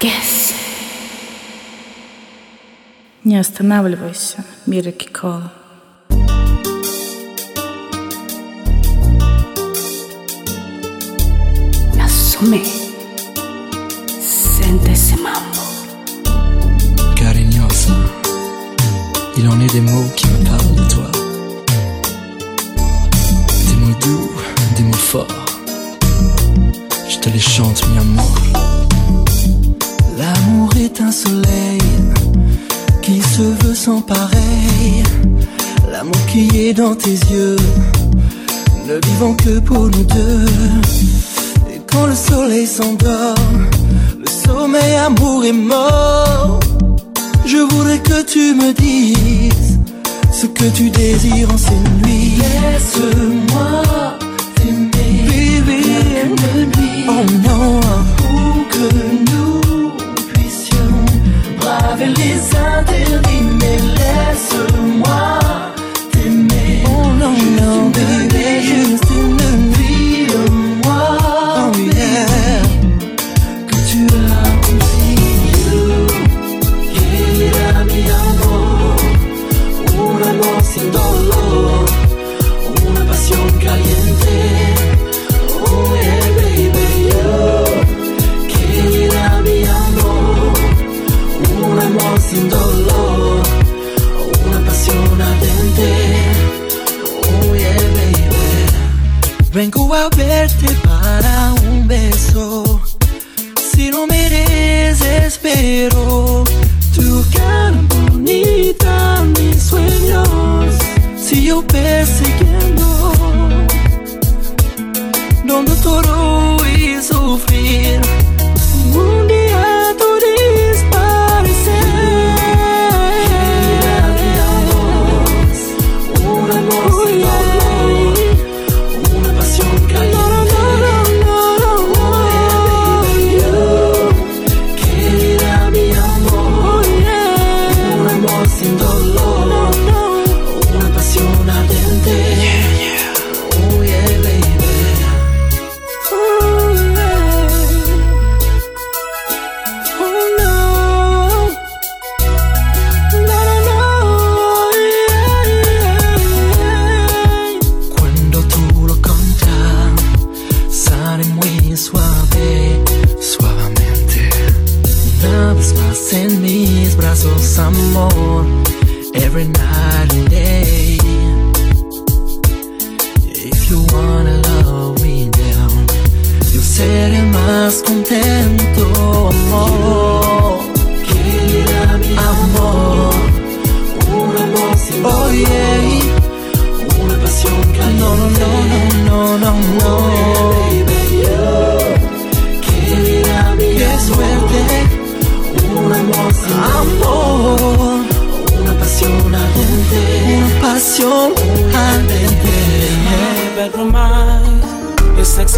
guess. Не останавливайся, Мира Кикола. Asume. Sente ese mambo. Carinhosa, il en est des mots qui me parlent de toi. Des mots doux, des mots forts. Je te les chante, mi amour. L'amour est un soleil qui se veut sans pareil. L'amour qui est dans tes yeux, ne vivons que pour nous deux. Et quand le soleil s'endort, le sommeil amour est mort. Je voudrais que tu me dises ce que tu désires en ces nuits. Laisse-moi t'aimer, baby. Oh non, pour que nous les interdits, mais laisse-moi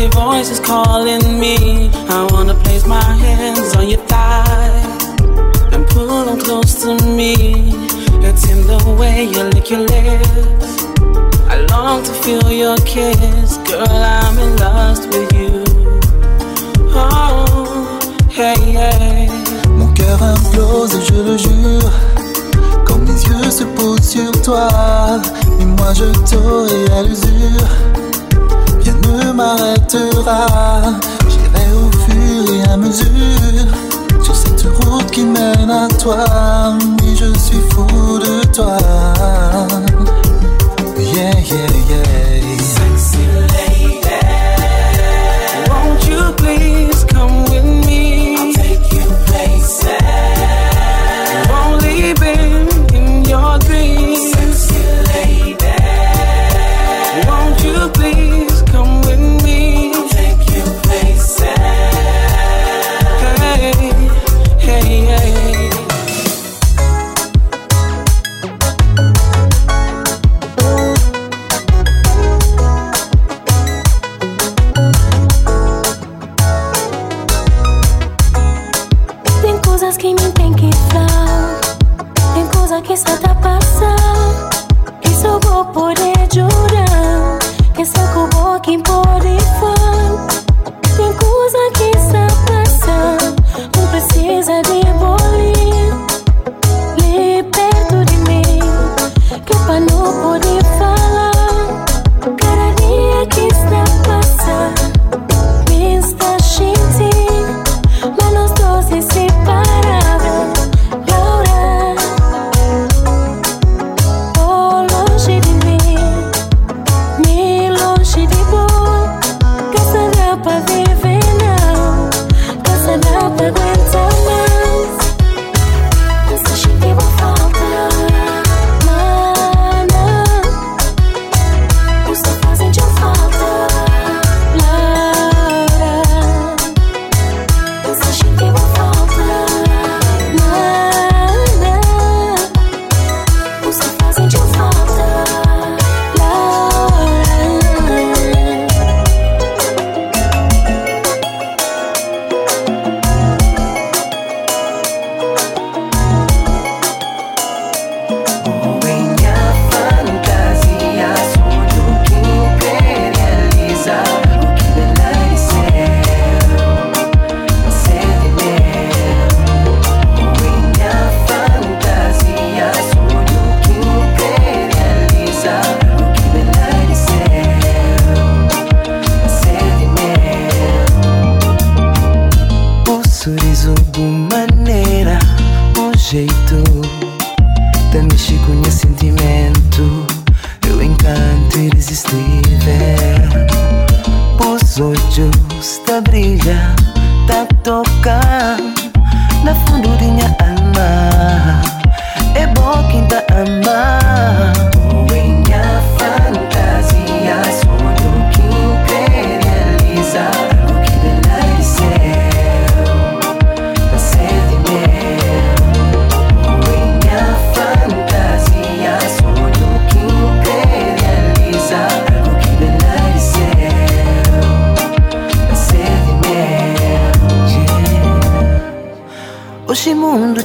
Sexy voice is calling me. I wanna place my hands on your thigh and pull them close to me. It's in the way you lick your lips. I long to feel your kiss, girl. I'm in lust with you. Oh, hey, hey. Mon cœur implose je le jure Quand mes yeux se posent sur toi Mais moi je t'aurai à l'usure ne m'arrêtera. J'irai au fur et à mesure. Sur cette route qui mène à toi Oui je suis fou de toi. Yeah yeah yeah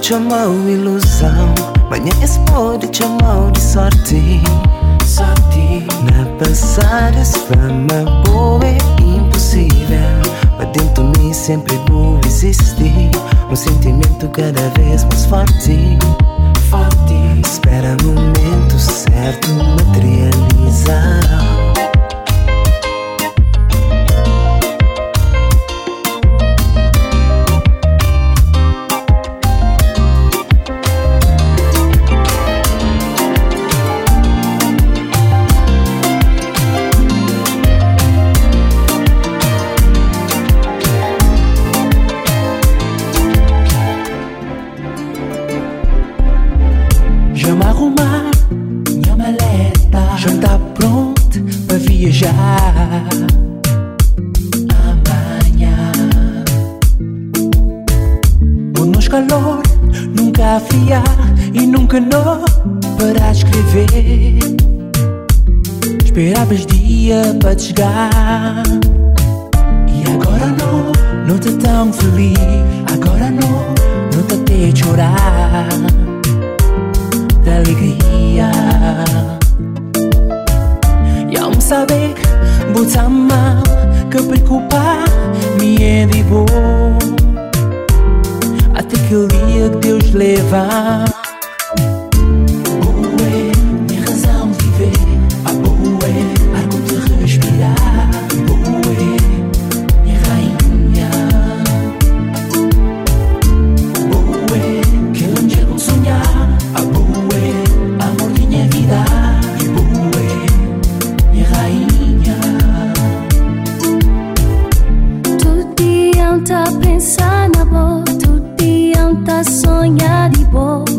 chamou ilusão, manhã explode, chamou de sorte. Sorte. Na passada fama boa é impossível, mas dentro de mim sempre vou existir, um sentimento cada vez mais forte. Deixa-me arrumar minha maleta. Já está pronto para viajar. Amanhã. Ou nos calor, nunca fria e nunca não para escrever. Esperavas dia para chegar. E agora não, não estou tão feliz. Agora não, não te até chorar. de alegria E am saber, botar mal Que preocupar me é de bom Até que o dia que Deus levar adianta tá pensar na boa, te adianta sonhar de boa.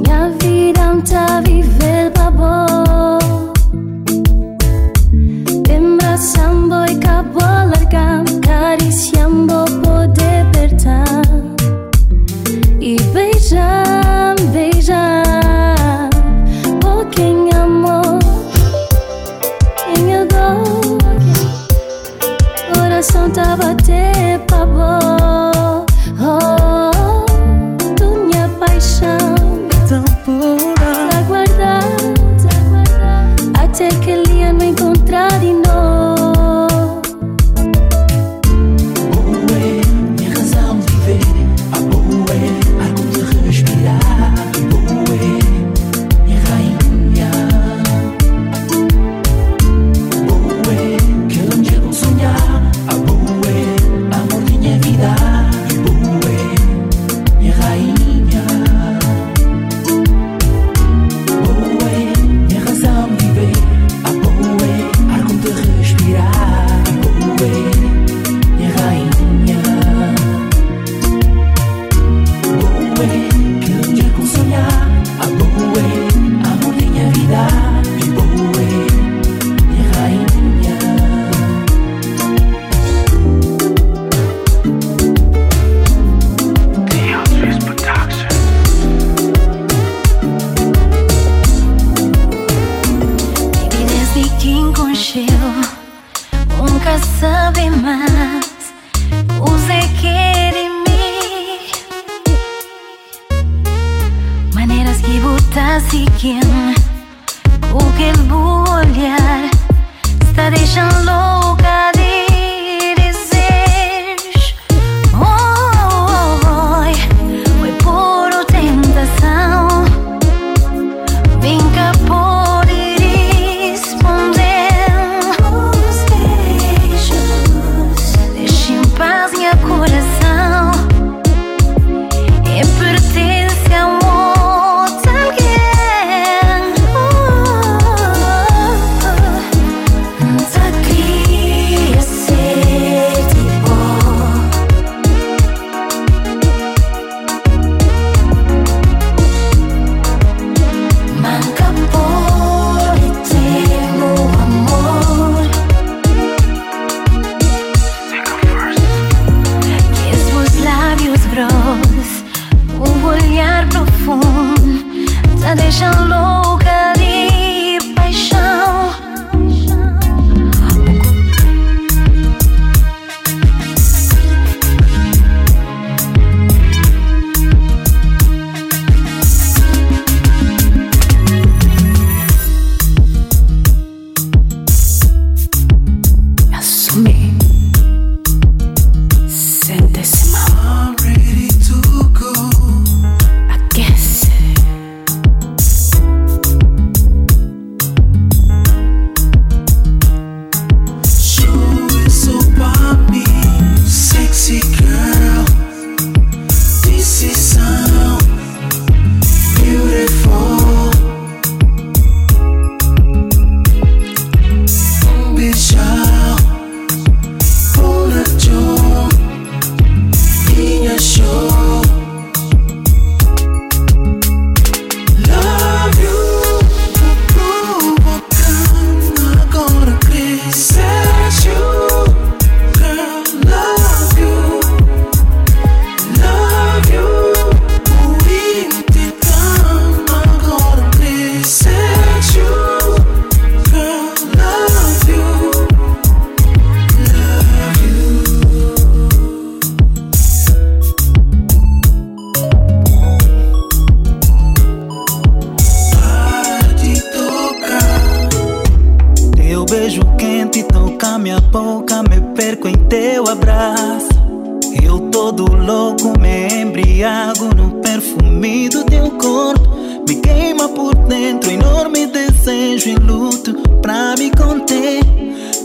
Desejo e luto pra me conter.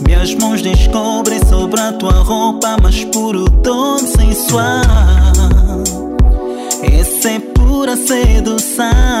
Minhas mãos descobrem sobre a tua roupa, mas puro tom sensual. Essa é pura sedução.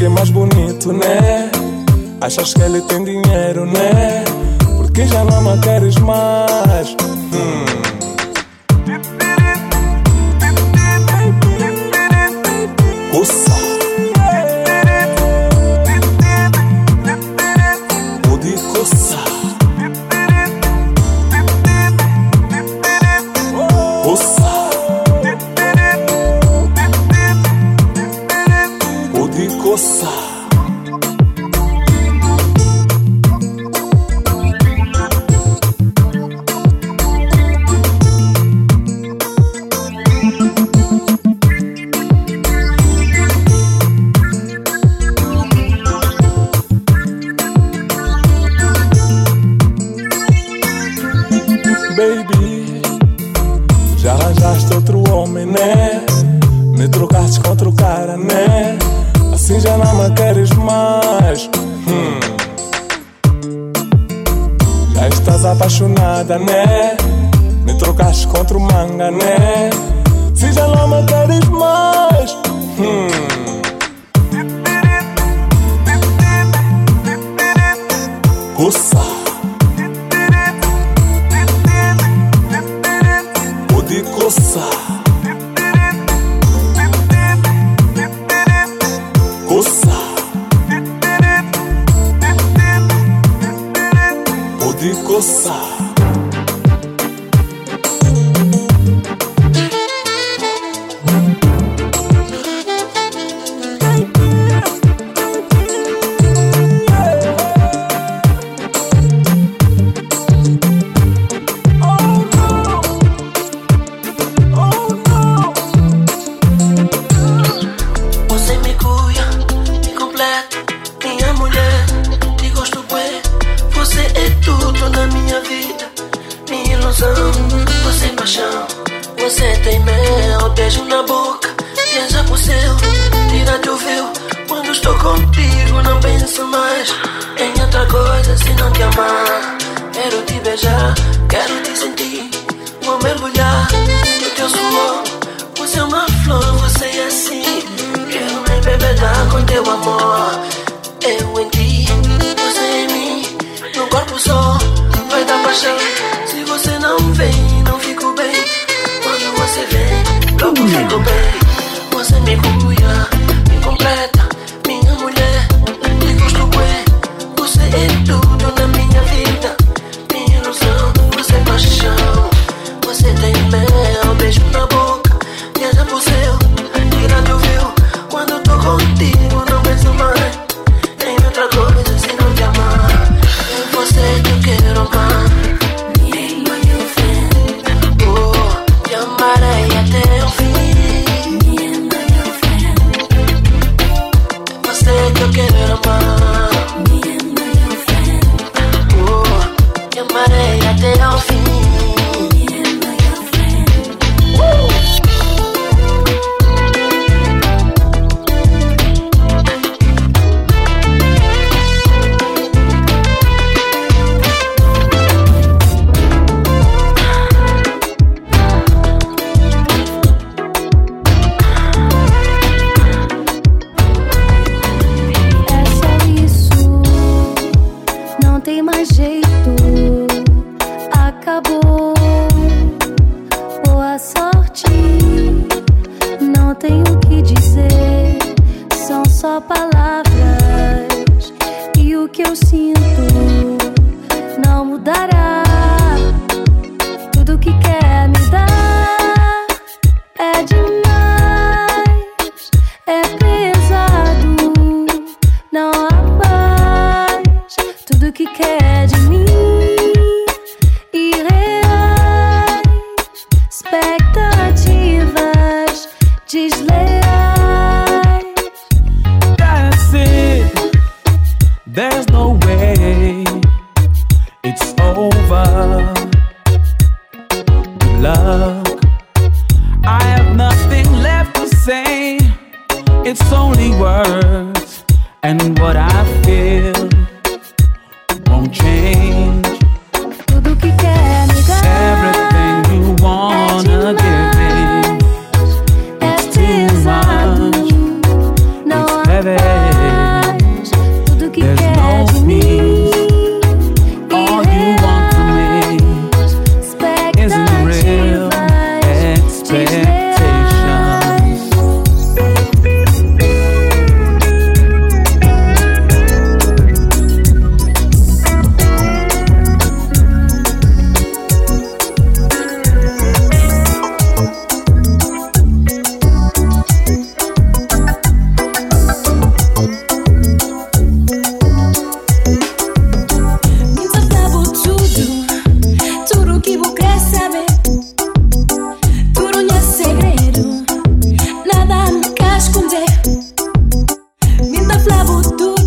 que é mais bonito, né? Achas que ele tem dinheiro, né? Porque já não me queres mais. Hum. tuhangane te amar, quero te beijar, quero te sentir. Vou mergulhar no teu suor. Você é uma flor, você é assim. Quero me embebedar com teu amor. Eu em ti, você em mim. No corpo só vai dar paixão. Se você não vem, não fico bem. Quando você vem, logo hum. fico bem. Você me cuida. her. futuro.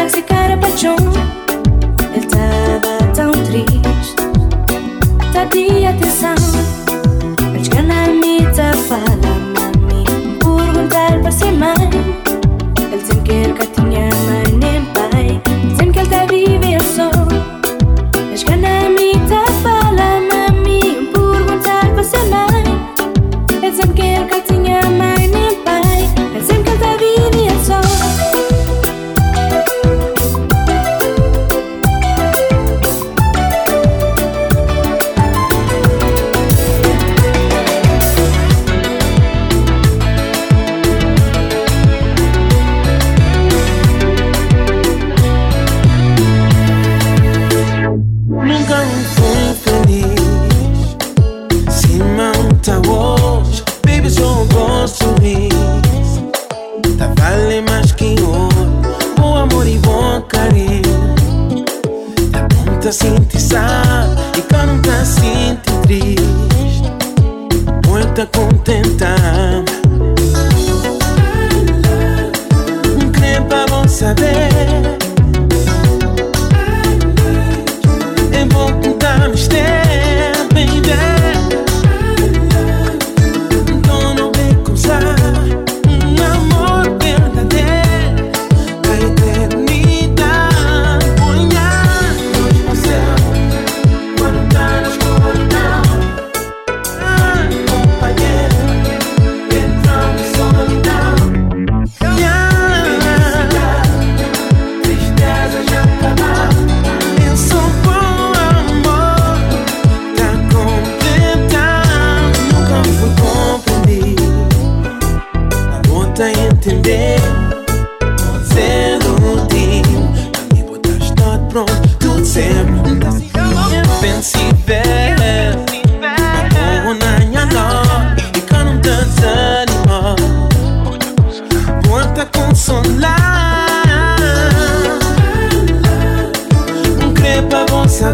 intoxicar cara paixão. Ele estava tão triste, sabia atenção. Mas que na mita fala, mami, perguntar para si mãe. Ele tem que ir contentar. Um creme pra bom saber.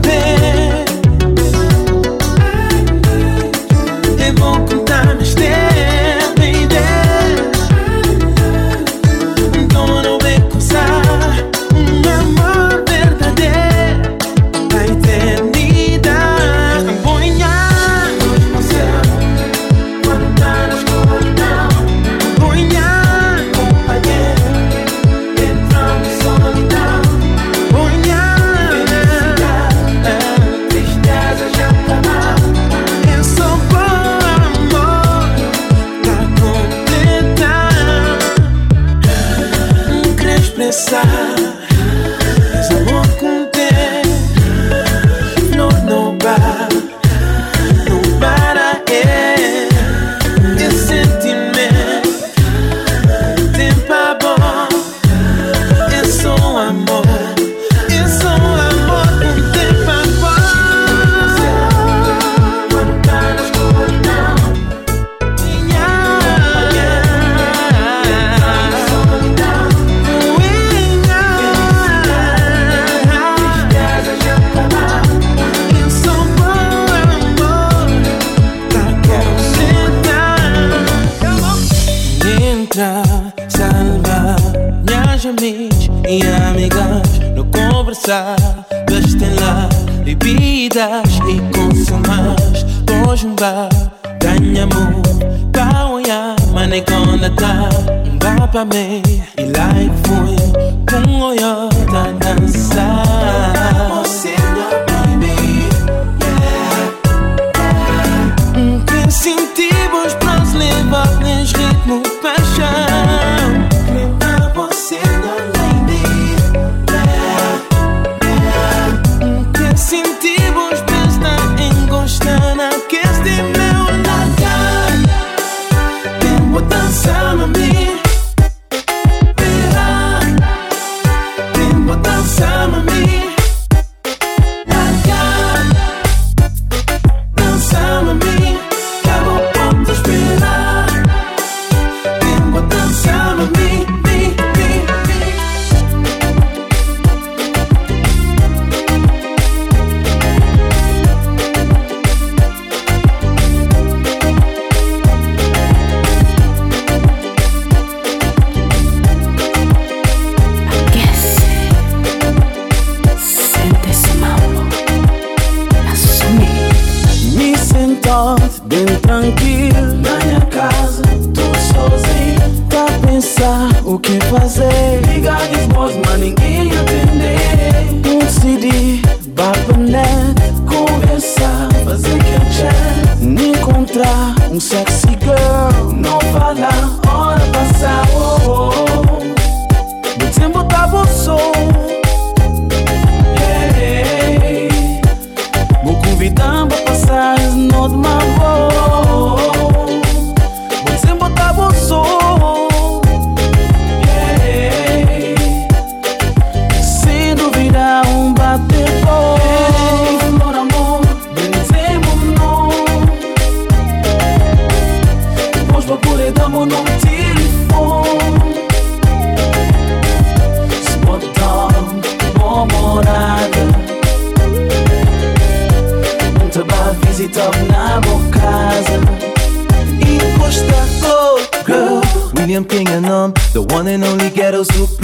been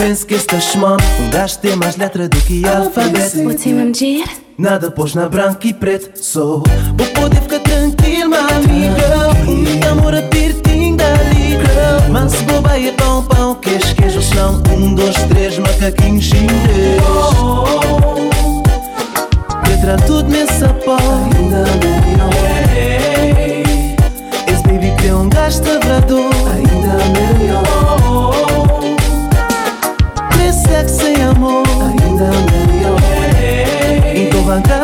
penso que este xmão Um gajo tem mais letra do que alfabeto. O time medir Nada pôs na branca e preto Sou. Vou poder ficar tranquilo, amiga. O meu amor a tirtinho dali, girl. Mas boba e é pão, pão Que queijo, são Um, dois, três, macaquinhos chineses. oh, oh, oh. Letra tudo nessa pó. Ainda não é. Esse baby é um gajo tabrador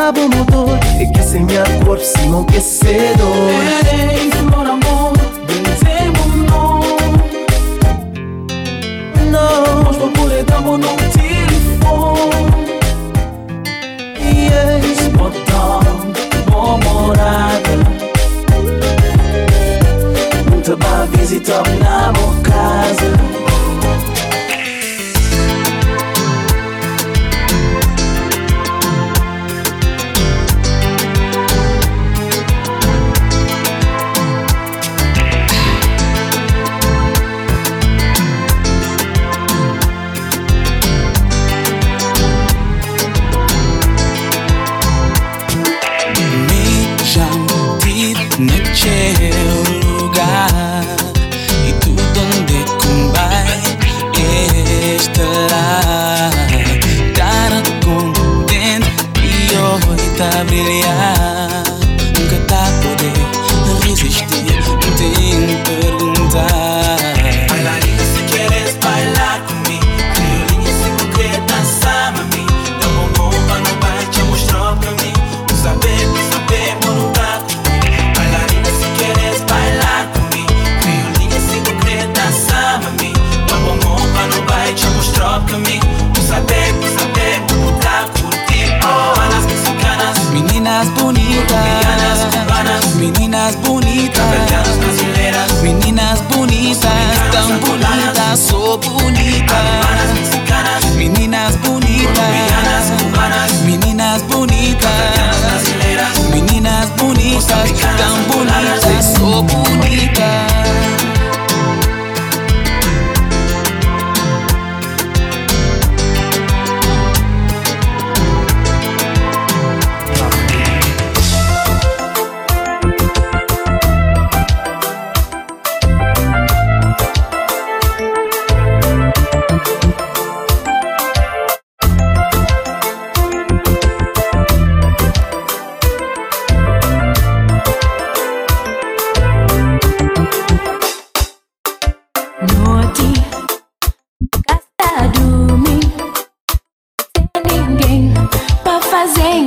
diabo mudou E que sem minha cor se enlouquecedor Eres meu amor, temo não Não, mas vou por edamo no telefone. E eis botão, bom morada. Não te vá visitar na minha casa.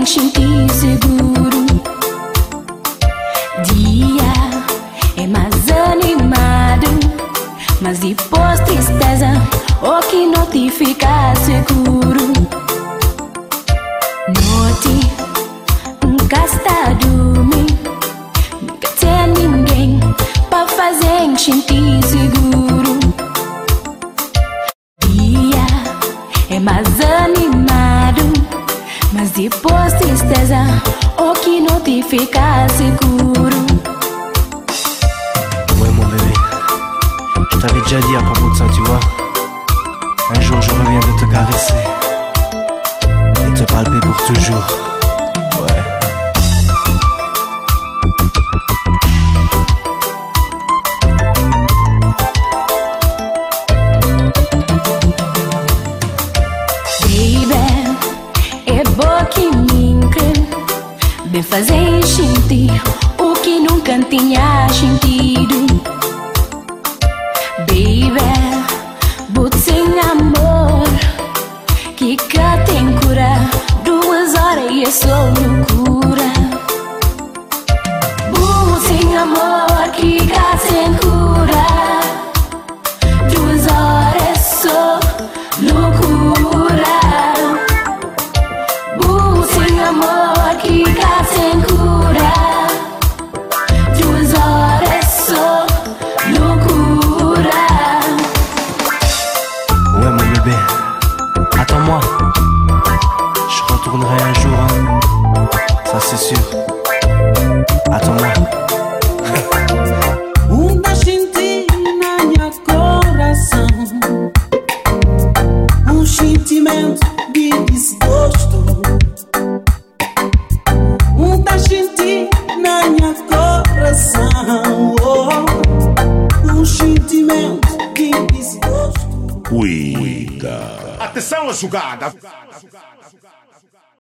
function